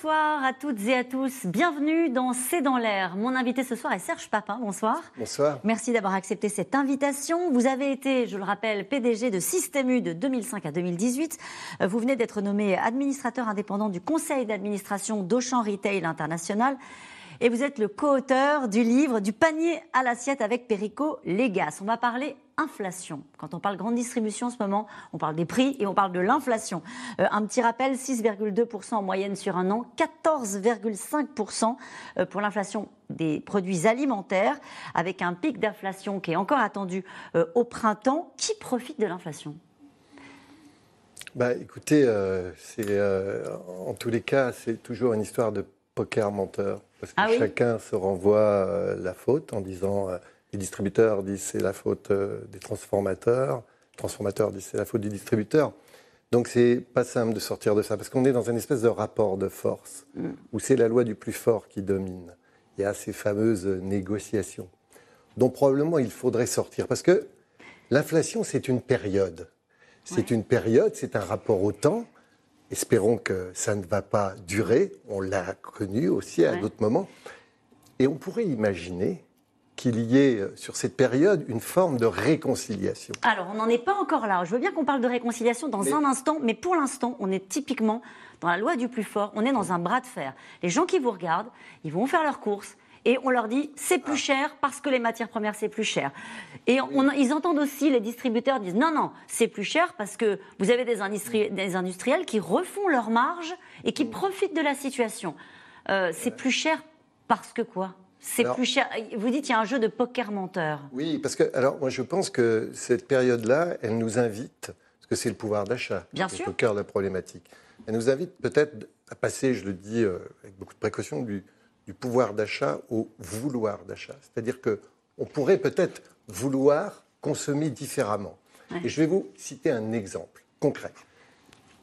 Bonsoir à toutes et à tous. Bienvenue dans C'est dans l'air. Mon invité ce soir est Serge Papin. Bonsoir. Bonsoir. Merci d'avoir accepté cette invitation. Vous avez été, je le rappelle, PDG de Système U de 2005 à 2018. Euh, vous venez d'être nommé administrateur indépendant du conseil d'administration d'Auchan Retail International et vous êtes le co-auteur du livre Du panier à l'assiette avec Perico Légas. On va parler inflation. Quand on parle grande distribution en ce moment, on parle des prix et on parle de l'inflation. Euh, un petit rappel, 6,2% en moyenne sur un an, 14,5% euh, pour l'inflation des produits alimentaires, avec un pic d'inflation qui est encore attendu euh, au printemps. Qui profite de l'inflation? Bah, écoutez, en tous les cas, c'est toujours une histoire de poker menteur. Parce que Ah oui chacun se renvoie euh, la faute en disant euh, les distributeurs disent c'est la faute euh, des transformateurs, les transformateurs disent c'est la faute du distributeur. Donc c'est pas simple de sortir de ça parce qu'on est dans une espèce de rapport de force où c'est la loi du plus fort qui domine. Il y a ces fameuses négociations dont probablement il faudrait sortir parce que l'inflation c'est une période. C'est une période, c'est un rapport au temps. Espérons que ça ne va pas durer. On l'a connu aussi à Ouais. d'autres moments. Et on pourrait imaginer qu'il y ait euh, sur cette période une forme de réconciliation. Alors, on n'en est pas encore là. Je veux bien qu'on parle de réconciliation dans Mais- un instant, mais pour l'instant, on est typiquement dans la loi du plus fort. On est dans un bras de fer. Les gens qui vous regardent, ils vont faire leurs courses. Et on leur dit, c'est plus cher parce que les matières premières, c'est plus cher. Et on- ils entendent aussi, les distributeurs disent, non, non, c'est plus cher parce que vous avez des, industri- des industriels qui refont leurs marges et qui profitent de la situation. Euh, c'est plus cher parce que quoi? C'est Alors- plus cher. Vous dites, il y a un jeu de poker menteur. Oui, parce que, alors, moi, je pense que cette période-là, elle nous invite, parce que c'est le pouvoir d'achat Bien qui est au cœur de la problématique, elle nous invite peut-être à passer, je le dis euh, avec beaucoup de précaution, du, du pouvoir d'achat au vouloir d'achat. C'est-à-dire que on pourrait peut-être vouloir consommer différemment. Ouais. Et je vais vous citer un exemple concret.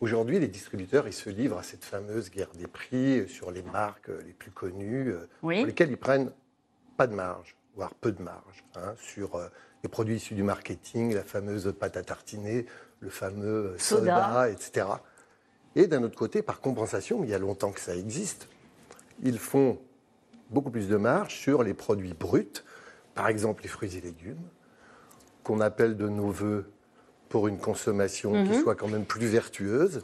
Aujourd'hui, les distributeurs, ils se livrent à cette fameuse guerre des prix euh, sur les marques euh, les plus connues, euh, Oui. pour lesquelles ils prennent pas de marge, voire peu de marge, hein, sur les produits issus du marketing, la fameuse pâte à tartiner, le fameux Soda. soda, etc. Et d'un autre côté, par compensation, il y a longtemps que ça existe, ils font beaucoup plus de marge sur les produits bruts, par exemple les fruits et légumes, qu'on appelle de nos voeux pour une consommation qui soit quand même plus vertueuse.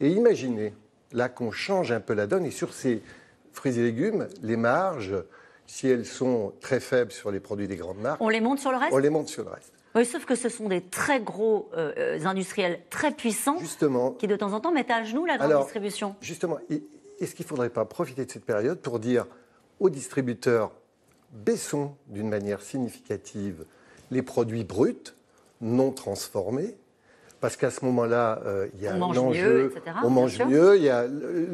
Et imaginez, là qu'on change un peu la donne, et sur ces fruits et légumes, les marges, si elles sont très faibles sur les produits des grandes marques, On les monte sur le reste on les monte sur le reste. Oui, sauf que ce sont des très gros euh, industriels très puissants Justement, qui de temps en temps mettent à genoux la grande Alors, distribution. Justement, est-ce qu'il ne faudrait pas profiter de cette période pour dire aux distributeurs, baissons d'une manière significative les produits bruts, non transformés, parce qu'à ce moment-là, euh, il y a l'enjeu, on mange mieux, il y a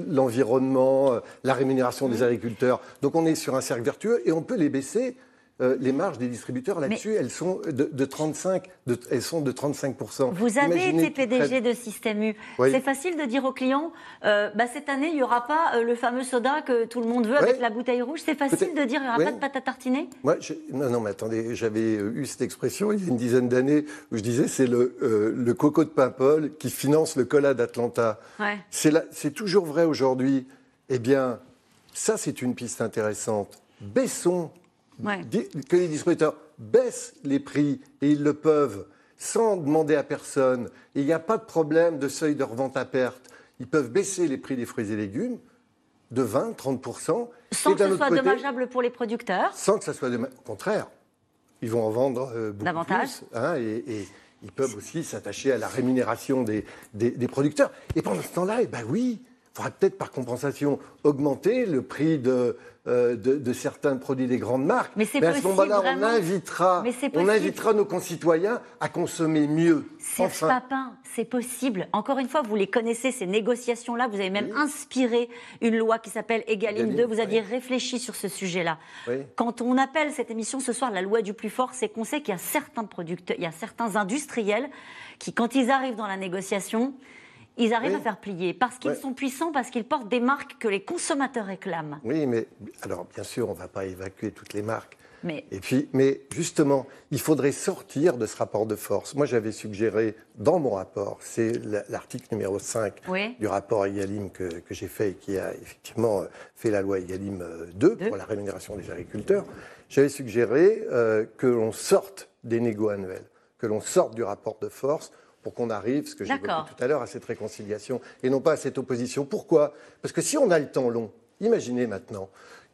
l'environnement, euh, la rémunération Mmh. des agriculteurs. Donc on est sur un cercle vertueux et on peut les baisser. Euh, les marges des distributeurs là-dessus, elles sont de, de 35, de- elles sont de 35 Vous avez Imaginez été PDG de Système U. Oui. C'est facile de dire aux clients, euh, bah, cette année, il n'y aura pas euh, le fameux soda que tout le monde veut avec la bouteille rouge. C'est facile de dire, il n'y aura pas de pâte à tartiner? Moi, je- non, non, mais attendez, j'avais eu cette expression il y a une dizaine d'années où je disais c'est le, le coco de Paimpol qui finance le cola d'Atlanta. Ouais. C'est toujours vrai aujourd'hui. Eh bien, ça, c'est une piste intéressante. Baissons, Ouais. que les distributeurs baissent les prix, et ils le peuvent, sans demander à personne. Et il n'y a pas de problème de seuil de revente à perte. Ils peuvent baisser les prix des fruits et légumes de 20, 30 Sans Et que ce soit côté- dommageable pour les producteurs. sans que ça soit de... Au contraire, ils vont en vendre euh, beaucoup Davantage. plus. hein, et, et ils peuvent aussi s'attacher à la rémunération des, des- des producteurs. Et pendant ce temps-là, eh ben oui, il faudra peut-être par compensation augmenter le prix de, euh, de, de certains produits des grandes marques. Mais c'est à ce possible, moment-là, on invitera, Mais on invitera nos concitoyens à consommer mieux. Serge Enfin, Papin, c'est possible. Encore une fois, vous les connaissez, ces négociations-là. Vous avez même inspiré une loi qui s'appelle Egalim Egalim, 2. Vous aviez réfléchi sur ce sujet-là. Oui. Quand on appelle cette émission ce soir la loi du plus fort, c'est qu'on sait qu'il y a certains producteurs, il y a certains industriels qui, quand ils arrivent dans la négociation, ils arrivent à faire plier parce qu'ils sont puissants, parce qu'ils portent des marques que les consommateurs réclament. Oui, mais alors bien sûr, on ne va pas évacuer toutes les marques. Mais... Et puis, mais justement, il faudrait sortir de ce rapport de force. Moi, j'avais suggéré dans mon rapport, c'est l'article numéro 5 du rapport EGalim que, que j'ai fait et qui a effectivement fait la loi EGalim 2 pour la rémunération des agriculteurs. J'avais suggéré euh, que l'on sorte des négos annuels, que l'on sorte du rapport de force pour qu'on arrive, ce que j'ai dit tout à l'heure, à cette réconciliation et non pas à cette opposition. Pourquoi? Parce que si on a le temps long, imaginez maintenant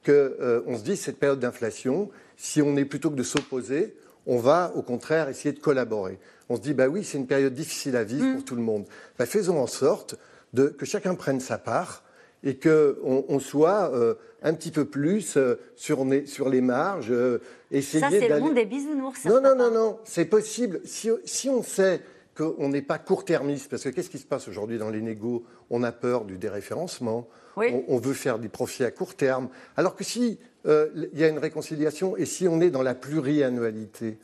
qu'on euh, se dit cette période d'inflation, si on est plutôt que de s'opposer, on va au contraire essayer de collaborer. On se dit, bah oui, c'est une période difficile à vivre pour mm. tout le monde. Bah, faisons en sorte de, que chacun prenne sa part et qu'on on soit euh, un petit peu plus euh, sur, sur, les marges. Euh, essayer ça, c'est le monde des bisounours. Non, non, non, non, c'est possible. Si, si, on sait qu'on n'est pas court-termiste, parce que qu'est-ce qui se passe aujourd'hui dans les négos? On a peur du déréférencement, on, veut faire des profits à court terme. Alors que si euh, il y a une réconciliation et si on est dans la pluriannualité,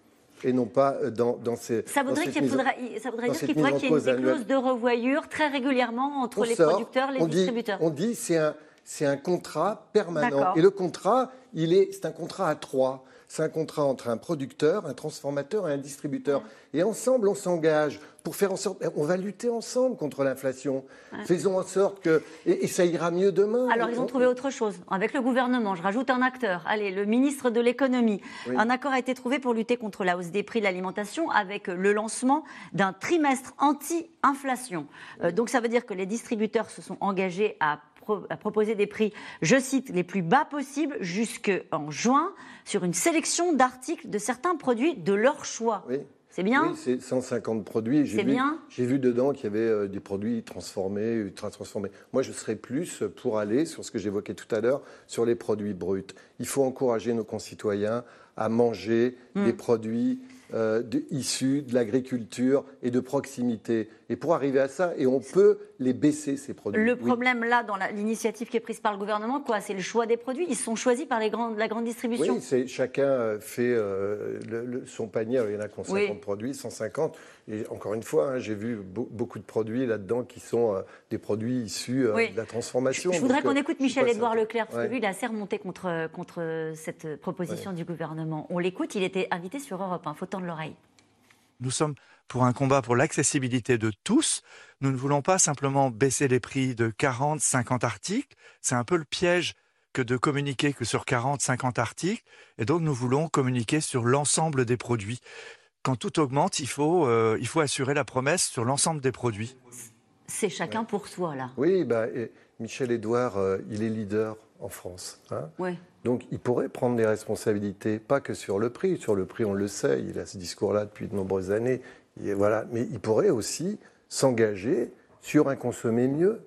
et non pas euh, dans, dans ces. Ça voudrait qu'il faudrait, ça voudrait dire qu'il faudrait qu'il y ait une clause de revoyure très régulièrement entre les producteurs et les distributeurs. on dit c'est un, c'est un contrat permanent. Et le contrat, il est, c'est un contrat à trois. C'est un contrat entre un producteur, un transformateur et un distributeur. Et ensemble, on s'engage pour faire en sorte. On va lutter ensemble contre l'inflation. Faisons en sorte que. Et, ça ira mieux demain. Alors, ils ont trouvé autre chose. Avec le gouvernement, je rajoute un acteur. Allez, le ministre de l'économie. Un accord a été trouvé pour lutter contre la hausse des prix de l'alimentation avec le lancement d'un trimestre anti-inflation. Euh, donc, ça veut dire que les distributeurs se sont engagés à à proposer des prix, je cite, les plus bas possibles jusqu'en juin sur une sélection d'articles de certains produits de leur choix. Oui. C'est bien Oui, c'est 150 produits. C'est bien J'ai vu dedans qu'il y avait euh, des produits transformés, ultra transformés. Moi, je serais plus pour aller sur ce que j'évoquais tout à l'heure, sur les produits bruts. Il faut encourager nos concitoyens à manger hmm. des produits euh, issus de l'agriculture et de proximité. Et pour arriver à ça, et on peut les baisser, ces produits. Le problème là, dans l'initiative qui est prise par le gouvernement, quoi, c'est le choix des produits. Ils sont choisis par les grandes, la grande distribution. Oui, chacun euh, fait euh, son panier. Il y en a qui ont 50 produits, 150. Et encore une fois, hein, j'ai vu beaucoup de produits là-dedans qui sont des produits issus de la transformation. Je, voudrais qu'on écoute Michel-Édouard Leclerc, parce que lui, il a assez remonté contre, contre cette proposition du gouvernement. On l'écoute, il était invité sur Europe 1. Faut l'oreille. Nous sommes pour un combat pour l'accessibilité de tous. Nous ne voulons pas simplement baisser les prix de 40, 50 articles. C'est un peu le piège que de communiquer que sur 40, 50 articles. Et donc, nous voulons communiquer sur l'ensemble des produits. Quand tout augmente, il faut, euh, il faut assurer la promesse sur l'ensemble des produits. C'est chacun pour soi, là. Oui, bah, Michel Edouard, euh, il est leader en France. Hein. Donc il pourrait prendre des responsabilités, pas que sur le prix. Sur le prix, on le sait, il a ce discours-là depuis de nombreuses années. voilà. Mais il pourrait aussi s'engager sur un consommer mieux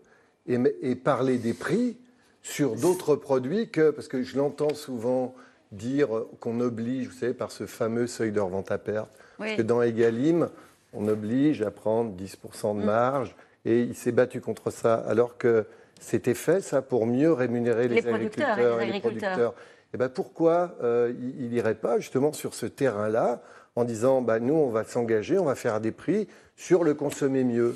et, parler des prix sur d'autres produits que. Parce que je l'entends souvent dire qu'on oblige, vous savez, par ce fameux seuil de revente à perte. Parce que dans Egalim, on oblige à prendre 10% de mm. marge. Et il s'est battu contre ça. Alors que c'était fait, ça, pour mieux rémunérer les, agriculteurs et les, producteurs. Et eh ben pourquoi euh, il n'irait pas justement sur ce terrain-là en disant bah, nous, on va s'engager, on va faire des prix sur le consommer mieux?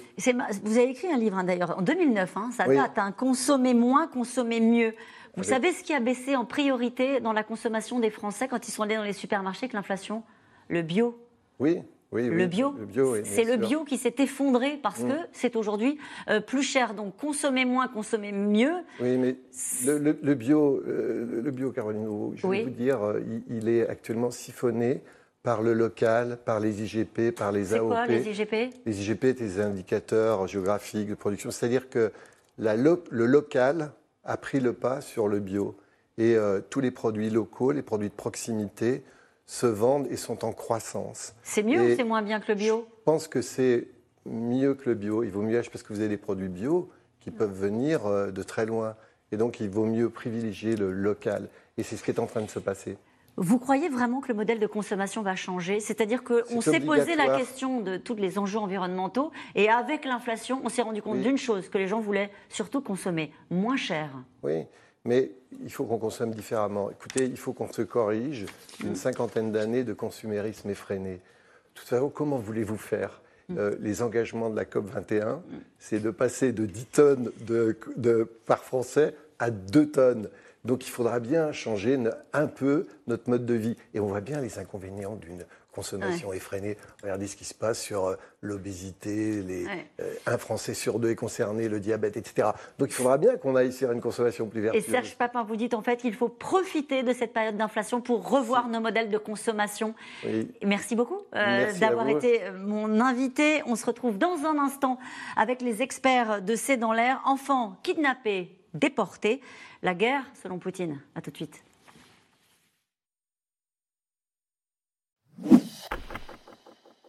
Vous avez écrit un livre hein, d'ailleurs en 2009, hein, ça date, hein, consommer moins, consommer mieux. Vous savez ce qui a baissé en priorité dans la consommation des Français quand ils sont allés dans les supermarchés avec l'inflation? Le bio. Oui le bio, c'est le bio qui s'est effondré parce que mm. c'est aujourd'hui euh, plus cher. Donc consommer moins, consommer mieux. Oui, mais le, bio, euh, le bio, Caroline, je vais vous dire, euh, il, est actuellement siphonné par le local, par les IGP, par les AOP. C'est quoi les IGP Les IGP étaient des indicateurs géographiques de production. C'est-à-dire que la, le local a pris le pas sur le bio. Et tous les produits locaux, les produits de proximité, se vendent et sont en croissance. C'est mieux ou c'est moins bien que le bio? Je pense que c'est mieux que le bio. Il vaut mieux acheter parce que vous avez des produits bio qui peuvent venir euh, de très loin. Et donc, il vaut mieux privilégier le local. Et c'est ce qui est en train de se passer. Vous croyez vraiment que le modèle de consommation va changer? C'est-à-dire qu'on s'est posé la question de tous les enjeux environnementaux et avec l'inflation, on s'est rendu compte d'une chose, que les gens voulaient surtout consommer moins cher. Oui, mais il faut qu'on consomme différemment. Écoutez, il faut qu'on se corrige d'une cinquantaine d'années de consumérisme effréné. Tout à comment voulez-vous faire euh, les engagements de la COP 21, c'est de passer de 10 tonnes de, de, par Français à 2 tonnes. Donc il faudra bien changer un peu notre mode de vie. Et on voit bien les inconvénients d'une consommation effrénée. Regardez ce qui se passe sur euh, l'obésité, les euh, un Français sur deux est concerné, le diabète, etc. Donc il faudra bien qu'on aille sur une consommation plus vertueuse. Et Serge Papin, vous dites en fait qu'il faut profiter de cette période d'inflation pour revoir nos modèles de consommation. Merci beaucoup euh, d'avoir été mon invité. On se retrouve dans un instant avec les experts de C'est dans l'air. Enfants kidnappés, déportés. La guerre, selon Poutine. À tout de suite.